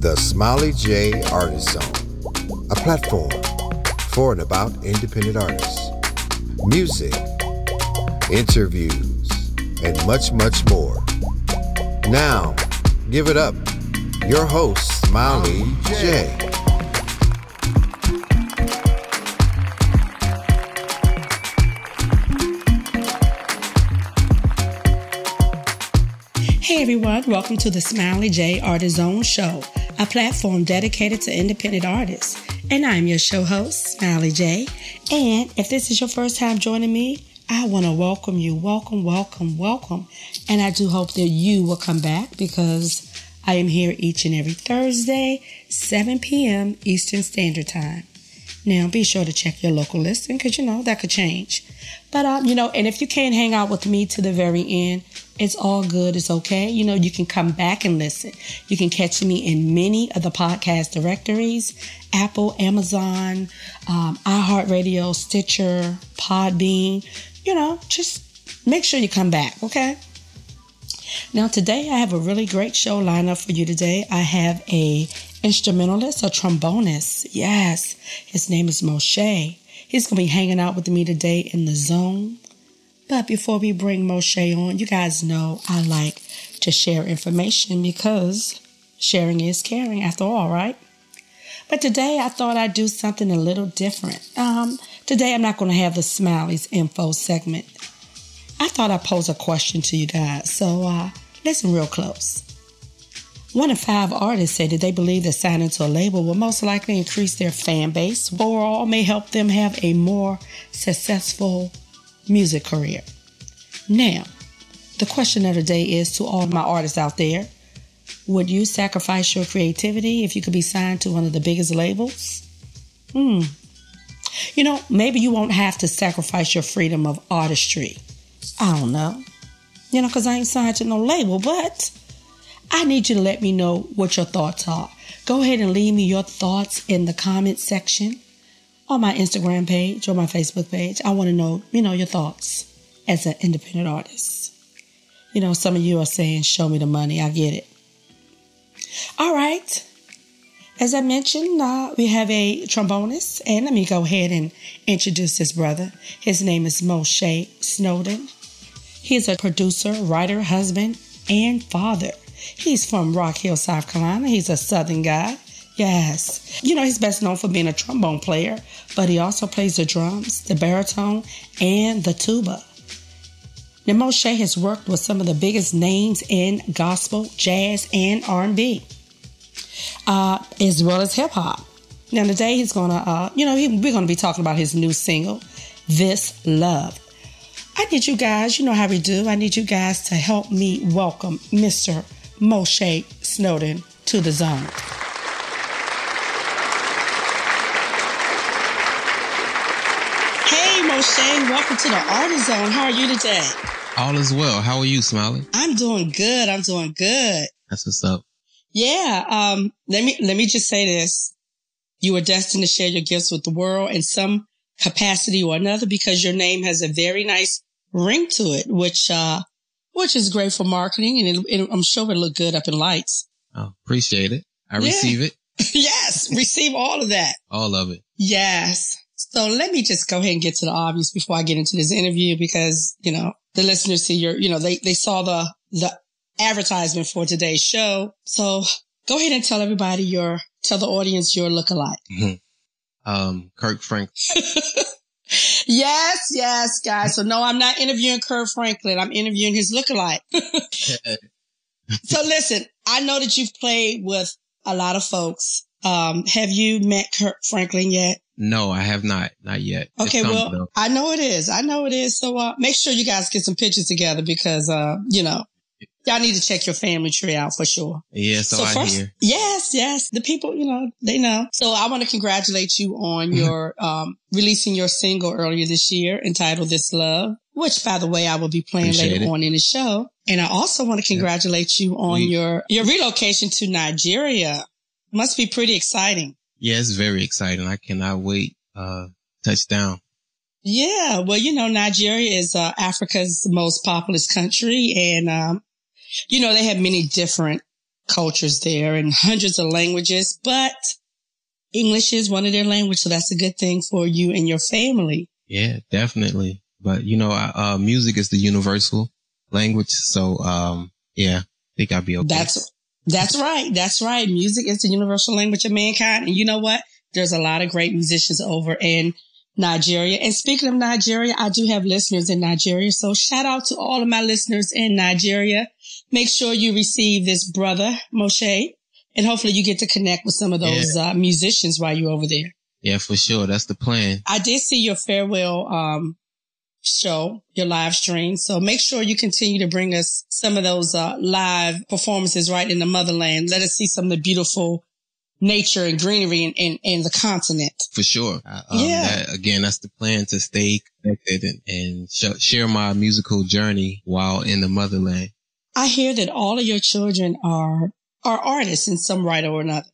The Smiley J Artist Zone, a platform for and about independent artists, music, interviews, and much, much more. Now, give it up. Your host, Smiley J. Hey everyone, welcome to the Smiley J Artist Zone Show, a platform dedicated to independent artists. And I'm your show host, Smiley J. And if this is your first time joining me, I want to welcome you. Welcome, welcome, welcome. And I do hope that you will come back because I am here each and every Thursday, 7 p.m. Eastern Standard Time. Now, be sure to check your local listing because you know that could change. But, you know, and if you can't hang out with me to the very end, it's all good. It's okay. You know, you can come back and listen. You can catch me in many of the podcast directories Apple, Amazon, um, iHeartRadio, Stitcher, Podbean. You know, just make sure you come back, okay? Now, today I have a really great show lineup for you today. I have a instrumentalist, a trombonist. Yes, his name is Mosche. He's going to be hanging out with me today in the zone. But before we bring Mosche on, you guys know I like to share information because sharing is caring after all, right? But today I thought I'd do something a little different. Um, today I'm not going to have the Smileys info segment. I thought I'd pose a question to you guys. So uh, listen real close. One in five artists say that they believe that signing to a label will most likely increase their fan base, overall may help them have a more successful music career. Now, the question of the day is to all my artists out there would you sacrifice your creativity if you could be signed to one of the biggest labels? Hmm. You know, maybe you won't have to sacrifice your freedom of artistry. I don't know. You know, because I ain't signed to no label, but I need you to let me know what your thoughts are. Go ahead and leave me your thoughts in the comment section on my Instagram page or my Facebook page. I want to know, you know, your thoughts as an independent artist. You know, some of you are saying, show me the money. I get it. All right. As I mentioned, uh, we have a trombonist, and let me go ahead and introduce this brother. His name is Mosche Snowden. He's a producer, writer, husband, and father. He's from Rock Hill, South Carolina. He's a Southern guy. Yes. You know, he's best known for being a trombone player, but he also plays the drums, the baritone, and the tuba. Now, Mosche has worked with some of the biggest names in gospel, jazz, and R&B, uh, as well as hip hop. Now, today he's gonna, uh, you know, he, we're gonna be talking about his new single, "This Love." I need you guys, you know how we do. I need you guys to help me welcome Mr. Mosche Snowden to the zone. Hey, Mosche, welcome to the Artist Zone. How are you today? All is well. How are you, Smiley? I'm doing good. I'm doing good. That's what's up. Yeah. Um, let me, let me just say this. You are destined to share your gifts with the world in some capacity or another because your name has a very nice ring to it, which, uh, which is great for marketing and it, it, I'm sure it'll look good up in lights. Oh, appreciate it. I yeah. receive it. yes. Receive all of that. All of it. Yes. So let me just go ahead and get to the obvious before I get into this interview because, you know, the listeners see your, you know, they, they saw the, the advertisement for today's show. So go ahead and tell everybody your, tell the audience your lookalike. Mm-hmm. Um, Kirk Frank. yes, yes, guys. So no, I'm not interviewing Kirk Franklin. I'm interviewing his lookalike. so listen, I know that you've played with a lot of folks. Um, have you met Kirk Franklin yet? No, I have not. Not yet. Okay. Well, though. I know it is. I know it is. So, uh, make sure you guys get some pictures together because, uh, you know, y'all need to check your family tree out for sure. Yeah. So, so I first, hear. Yes. Yes. The people, you know, they know. So I want to congratulate you on your, um, releasing your single earlier this year entitled This Love, which by the way, I will be playing Appreciate later it. on in the show. And I also want to congratulate you on we, your, your relocation to Nigeria. Must be pretty exciting. Yeah, it's very exciting. I cannot wait. Uh, touchdown. Yeah. Well, you know, Nigeria is uh, Africa's most populous country and, um, you know, they have many different cultures there and hundreds of languages, but English is one of their languages. So that's a good thing for you and your family. Yeah, definitely. But you know, uh, music is the universal language. So, um, yeah, I think I'll be okay. That's, that's right. That's right. Music is the universal language of mankind. And you know what? There's a lot of great musicians over in Nigeria. And speaking of Nigeria, I do have listeners in Nigeria. So shout out to all of my listeners in Nigeria. Make sure you receive this brother, Mosche, and hopefully you get to connect with some of those yeah. uh, musicians while you're over there. Yeah, for sure. That's the plan. I did see your farewell, um, show, your live stream. So make sure you continue to bring us some of those, uh, live performances right in the motherland. Let us see some of the beautiful nature and greenery in, in, in the continent. For sure. Uh, um, yeah. That, again, that's the plan to stay connected and, and sh- share my musical journey while in the motherland. I hear that all of your children are, are artists in some right or another.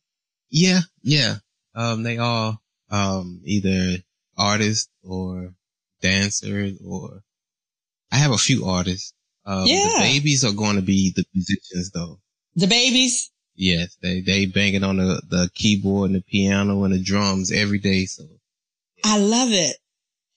Yeah. Yeah. Um, they all, um, either artists or dancers or I have a few artists. Um, yeah. the babies are going to be the musicians though. The babies? Yes, they they banging on the the keyboard and the piano and the drums every day. So I love it.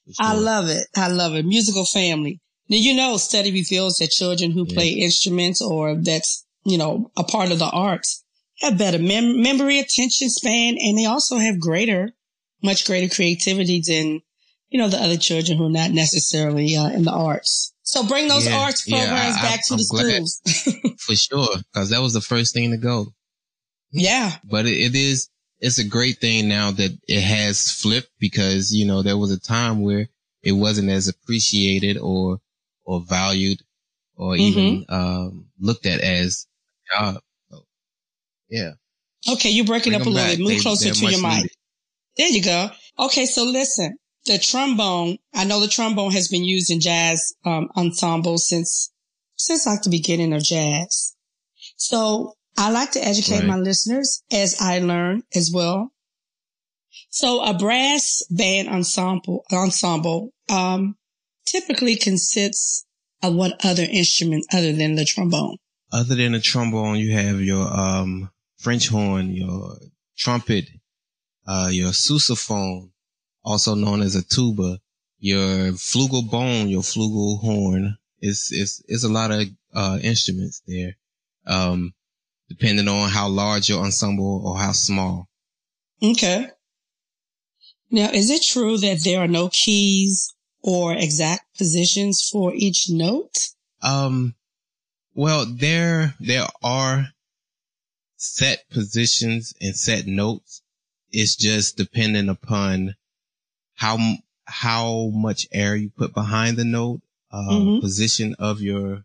Sure. I love it. I love it. Musical family. Now you know, study reveals that children who yeah. play instruments or that's you know a part of the arts have better mem- memory, attention span, and they also have greater, much greater creativity than you know the other children who are not necessarily uh, in the arts. So bring those yeah, arts programs yeah, I, back I, to I'm the schools. for sure. Cause that was the first thing to go. Yeah. But it, it is, it's a great thing now that it has flipped because, you know, there was a time where it wasn't as appreciated or, or valued or mm-hmm. even, um, looked at as a job. So, yeah. Okay. You're breaking Bring up a little bit. Move they, closer to your mic. Needed. There you go. Okay. So listen, the trombone, I know the trombone has been used in jazz um, ensembles since since like the beginning of jazz. So I like to educate right. my listeners as I learn as well. So a brass band ensemble ensemble um, typically consists of what other instrument other than the trombone? Other than the trombone, you have your um, French horn, your trumpet, uh, your sousaphone, also known as a tuba, your flugelbone, your flugelhorn. It's, it's, it's a lot of, uh, instruments there. Um, depending on how large your ensemble or how small. Okay. Now, is it true that there are no keys or exact positions for each note? Um, well, there, there are set positions and set notes. It's just dependent upon how how much air you put behind the note, uh, mm-hmm. position of your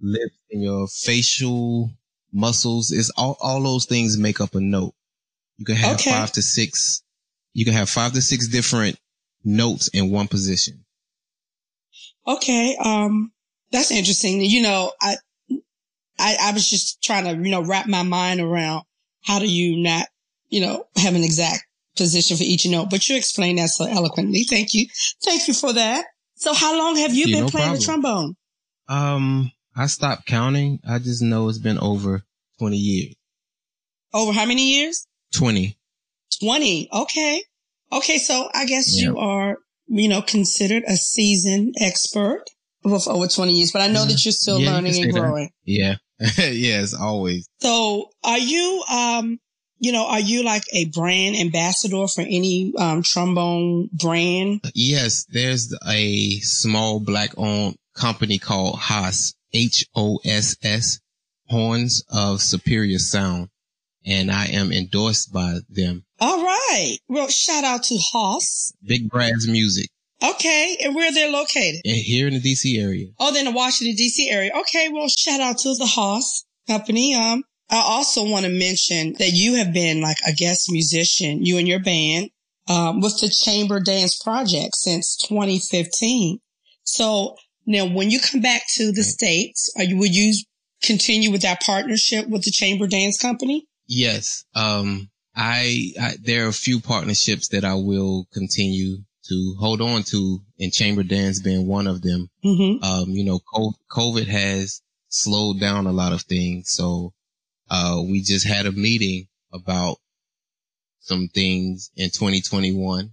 lips and your facial muscles is all all those things make up a note. You can have okay. five to six. You can have five to six different notes in one position. Okay, um, that's interesting. You know, I, I, I was just trying to, you know, wrap my mind around how do you not, you know, have an exact position for each note, but you explained that so eloquently. Thank you. Thank you for that. So how long have you been no playing problem. the trombone? Um, I stopped counting. I just know it's been over 20 years. Over how many years? 20. 20. Okay. Okay. So I guess you are, you know, considered a seasoned expert with over 20 years, but I know that you're still yeah, learning and growing. That. Yeah. yes, always. So are you, um, you know, are you like a brand ambassador for any um, trombone brand? Yes, there's a small black owned company called Hoss, H O S S, Horns of Superior Sound. And I am endorsed by them. All right. Well, shout out to Hoss. Big Brass Music. Okay. And where they're located? And here in the DC area. Oh, they're in the Washington DC area. Okay. Well, shout out to the Hoss company. Um, I also want to mention that you have been like a guest musician, you and your band, um, with the Chamber Dance Project since 2015. So now when you come back to the States, are you, will you continue with that partnership with the Chamber Dance Company? Yes. Um, I, I, there are a few partnerships that I will continue to hold on to and chamber dance being one of them. Mm-hmm. Um, you know, COVID has slowed down a lot of things. So uh, we just had a meeting about some things in 2021.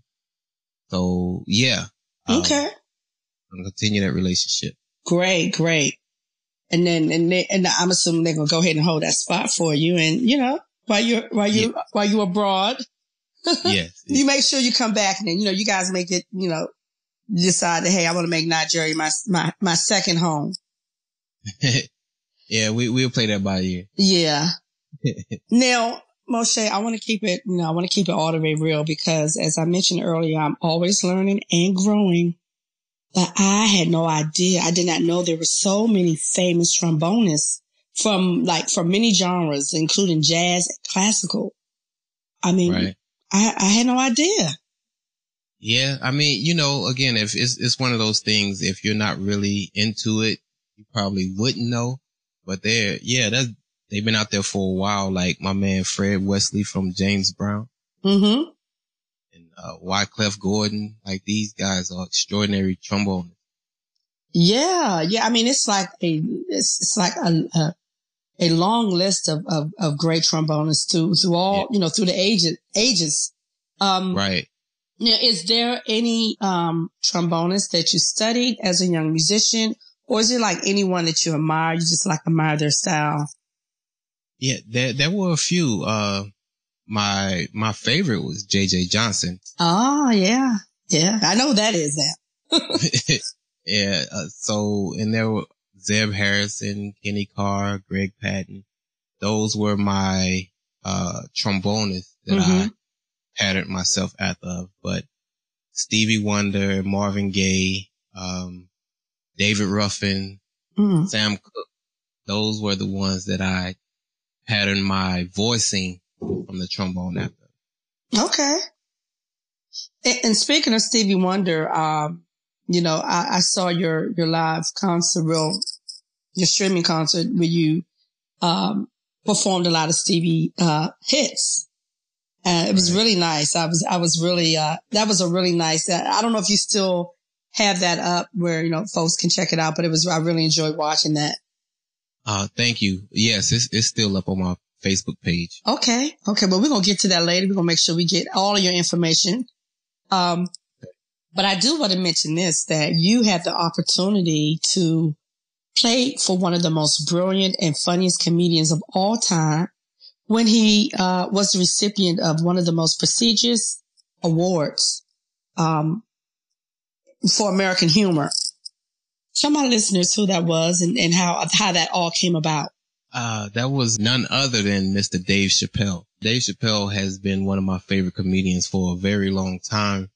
So yeah. Um, okay. I'm gonna continue that relationship. Great, great. And then, and they, and I'm assuming they're gonna go ahead and hold that spot for you. And you know, while you're, while you, yeah. while you're abroad, yes, you make sure you come back and then, you know, you guys make it, you know, decide that, hey, I want to make Nigeria my, my, my second home. yeah, we, we'll play that by ear. Yeah. now, Mosche, I want to keep it, you know, I want to keep it all the way real because as I mentioned earlier, I'm always learning and growing. But I had no idea. I did not know there were so many famous trombonists from like from many genres, including jazz and classical. I mean, right. I, I had no idea. Yeah. I mean, you know, again, if it's, it's one of those things, if you're not really into it, you probably wouldn't know, but they're, yeah, that's, they've been out there for a while. Like my man Fred Wesley from James Brown. Mm-hmm. And, uh, Wycliffe Gordon. Like these guys are extraordinary trombonists. Yeah. Yeah. I mean, it's like a, it's, it's like a, a, a long list of, of, of great trombonists through, through all, yeah. you know, through the ages, ages. Um, right. Now, is there any, um, trombonist that you studied as a young musician or is it like anyone that you admire? You just like admire their style? Yeah, there, there were a few, uh, my, my favorite was JJ Johnson. Oh, yeah. Yeah. I know that is that. yeah. Uh, so, and there were, Zeb Harrison, Kenny Carr, Greg Patton. Those were my, uh, trombonists that mm-hmm. I patterned myself after. But Stevie Wonder, Marvin Gaye, um, David Ruffin, mm-hmm. Sam Cooke. Those were the ones that I patterned my voicing from the trombone after. Okay. And, and speaking of Stevie Wonder, um, you know, I, I, saw your, your live concert, real, your streaming concert where you, um, performed a lot of Stevie, uh, hits. And it was right. really nice. I was, I was really, uh, that was a really nice, uh, I don't know if you still have that up where, you know, folks can check it out, but it was, I really enjoyed watching that. Uh, thank you. Yes, it's, it's still up on my Facebook page. Okay. Okay. Well, we're going to get to that later. We're going to make sure we get all of your information. Um, but I do want to mention this, that you had the opportunity to play for one of the most brilliant and funniest comedians of all time when he, uh, was the recipient of one of the most prestigious awards, um, for American humor. Tell my listeners who that was and, and how, how that all came about. Uh, that was none other than Mr. Dave Chappelle. Dave Chappelle has been one of my favorite comedians for a very long time.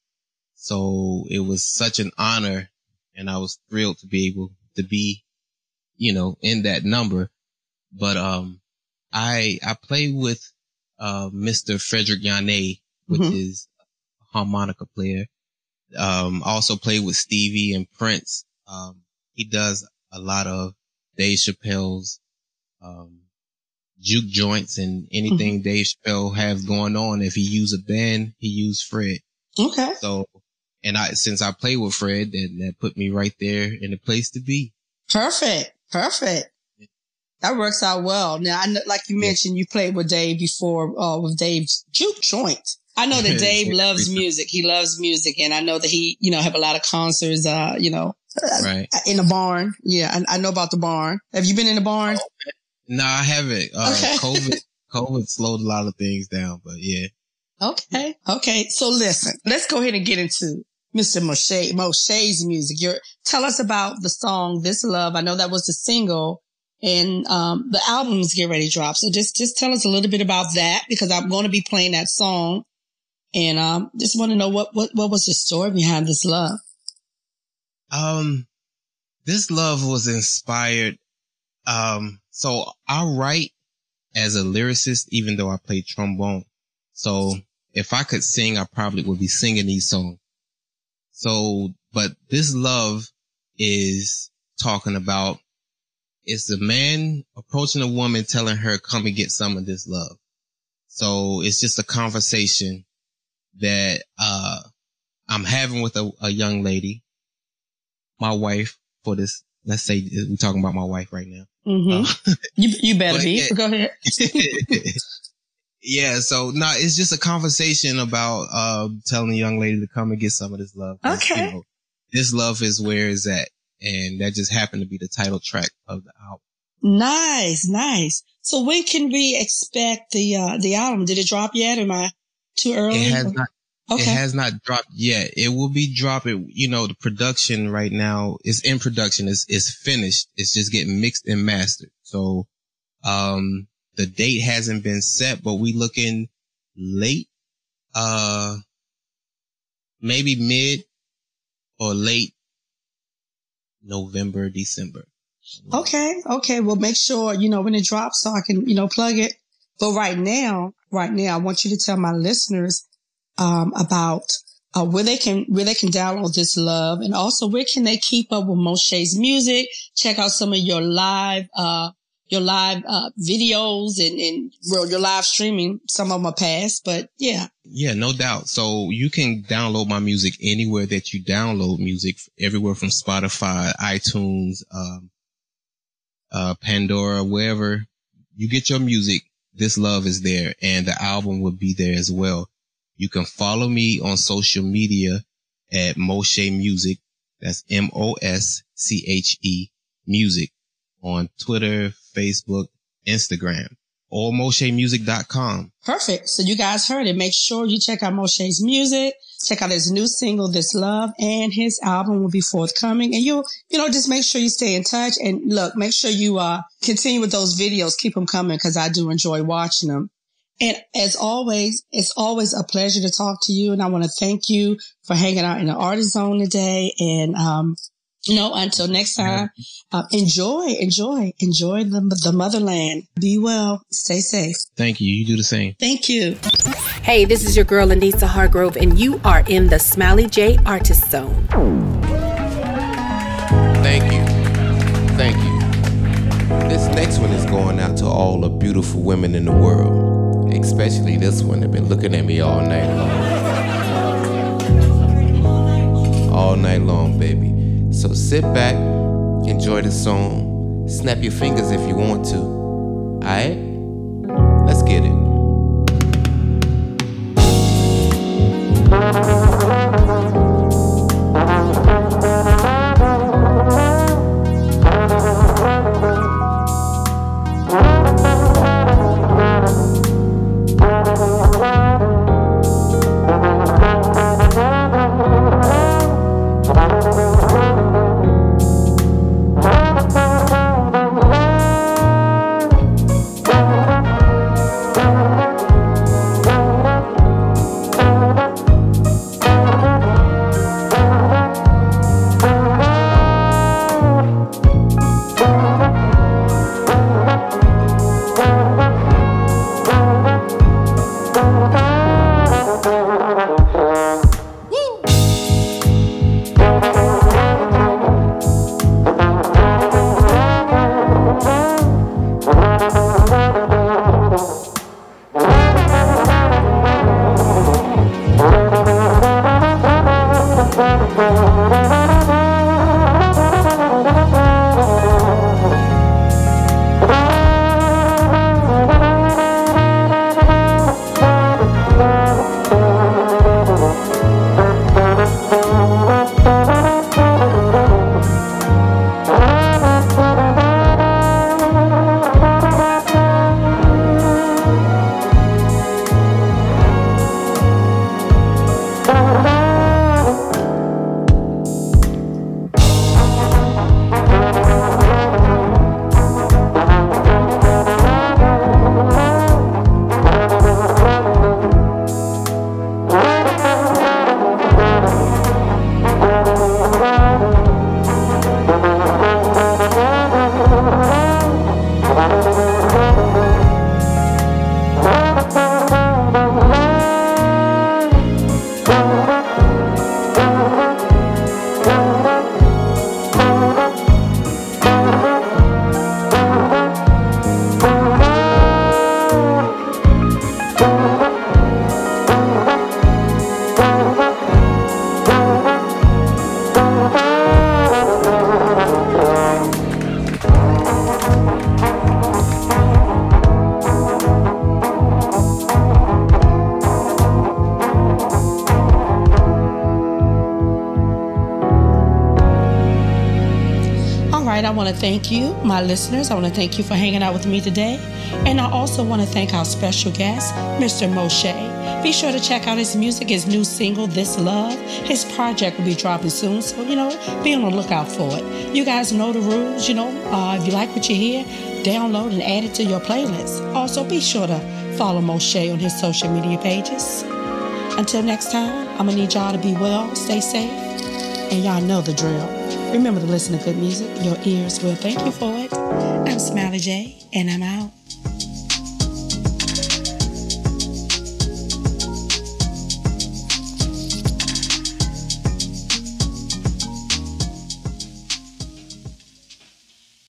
So it was such an honor and I was thrilled to be able to be, you know, in that number. But, um, I, I play with, uh, Mr. Frederick Yonnet, which mm-hmm. is a harmonica player. Um, also play with Stevie and Prince. Um, he does a lot of Dave Chappelle's, um, juke joints and anything mm-hmm. Dave Chappelle has going on. If he use a band, he use Fred. Okay. So and I, since I play with Fred, that, that put me right there in the place to be. Perfect. Perfect. That works out well. Now, I know, like you mentioned, you played with Dave before, uh, with Dave's juke joint. I know that Dave loves music. He loves music. And I know that he, you know, have a lot of concerts, uh, you know, right. in the barn. Yeah. I, I, know about the barn. Have you been in the barn? Oh, no, I haven't. Uh, okay. COVID, COVID slowed a lot of things down, but yeah. Okay. Okay. So listen, let's go ahead and get into Mr. Mosche, Mosche's music. Tell us about the song This Love. I know that was the single and um, the album's get ready to drop. So just just tell us a little bit about that because I'm going to be playing that song, and um, just want to know what what what was the story behind this love. Um, this love was inspired. Um, so I write as a lyricist, even though I play trombone. So if I could sing, I probably would be singing these songs. So, but this love is talking about it's a man approaching a woman telling her, come and get some of this love. So it's just a conversation that, uh, I'm having with a, a young lady, my wife for this let's say we're talking about my wife right now. Mm-hmm. Uh, you you better be. Go ahead. yeah. So no, it's just a conversation about uh, telling a young lady to come and get some of this love. Okay. You know, this love is where it's at, and that just happened to be the title track of the album. Nice, nice. So when can we expect the uh, the album? Did it drop yet? Am I too early? It has not. Okay. It has not dropped yet. It will be dropping. You know, the production right now is in production. It's, it's finished. It's just getting mixed and mastered. So, um, the date hasn't been set, but we looking late, uh, maybe mid or late November, December. Okay. Okay. Well, make sure, you know, when it drops so I can, you know, plug it. But right now, right now, I want you to tell my listeners um, about uh, where they can where they can download this love, and also where can they keep up with Mosche's music. Check out some of your live uh, your live uh, videos and and well, your live streaming. Some of them are past, but yeah. Yeah, no doubt. So you can download my music anywhere that you download music, everywhere from Spotify, iTunes, um, uh, Pandora, wherever you get your music. This love is there, and the album will be there as well. You can follow me on social media at Mosche Music. That's M-O-S-C-H-E Music on Twitter, Facebook, Instagram or MoscheMusic.com. Perfect. So you guys heard it. Make sure you check out Mosche's music. Check out his new single, This Love, and his album will be forthcoming. And you'll, you know, just make sure you stay in touch and look, make sure you, uh, continue with those videos. Keep them coming because I do enjoy watching them. And as always, it's always a pleasure to talk to you. And I want to thank you for hanging out in the artist zone today. And, um, you know, until next time, uh, enjoy, enjoy, enjoy the, the motherland. Be well. Stay safe. Thank you. You do the same. Thank you. Hey, this is your girl, Anissa Hargrove, and you are in the Smiley J Artist Zone. Thank you. Thank you. This next one is going out to all the beautiful women in the world especially this one, They've been looking at me all night long. All night long, baby. So sit back, enjoy the song, snap your fingers if you want to. Alright? Let's get it. Thank you, my listeners. I want to thank you for hanging out with me today. And I also want to thank our special guest, Mr. Mosche. Be sure to check out his music, his new single, This Love. His project will be dropping soon, so, you know, be on the lookout for it. You guys know the rules, you know. Uh, if you like what you hear, download and add it to your playlist. Also, be sure to follow Mosche on his social media pages. Until next time, I'm going to need y'all to be well, stay safe, and y'all know the drill. Remember to listen to good music. Your ears will thank you for it. I'm Smiley J, and I'm out.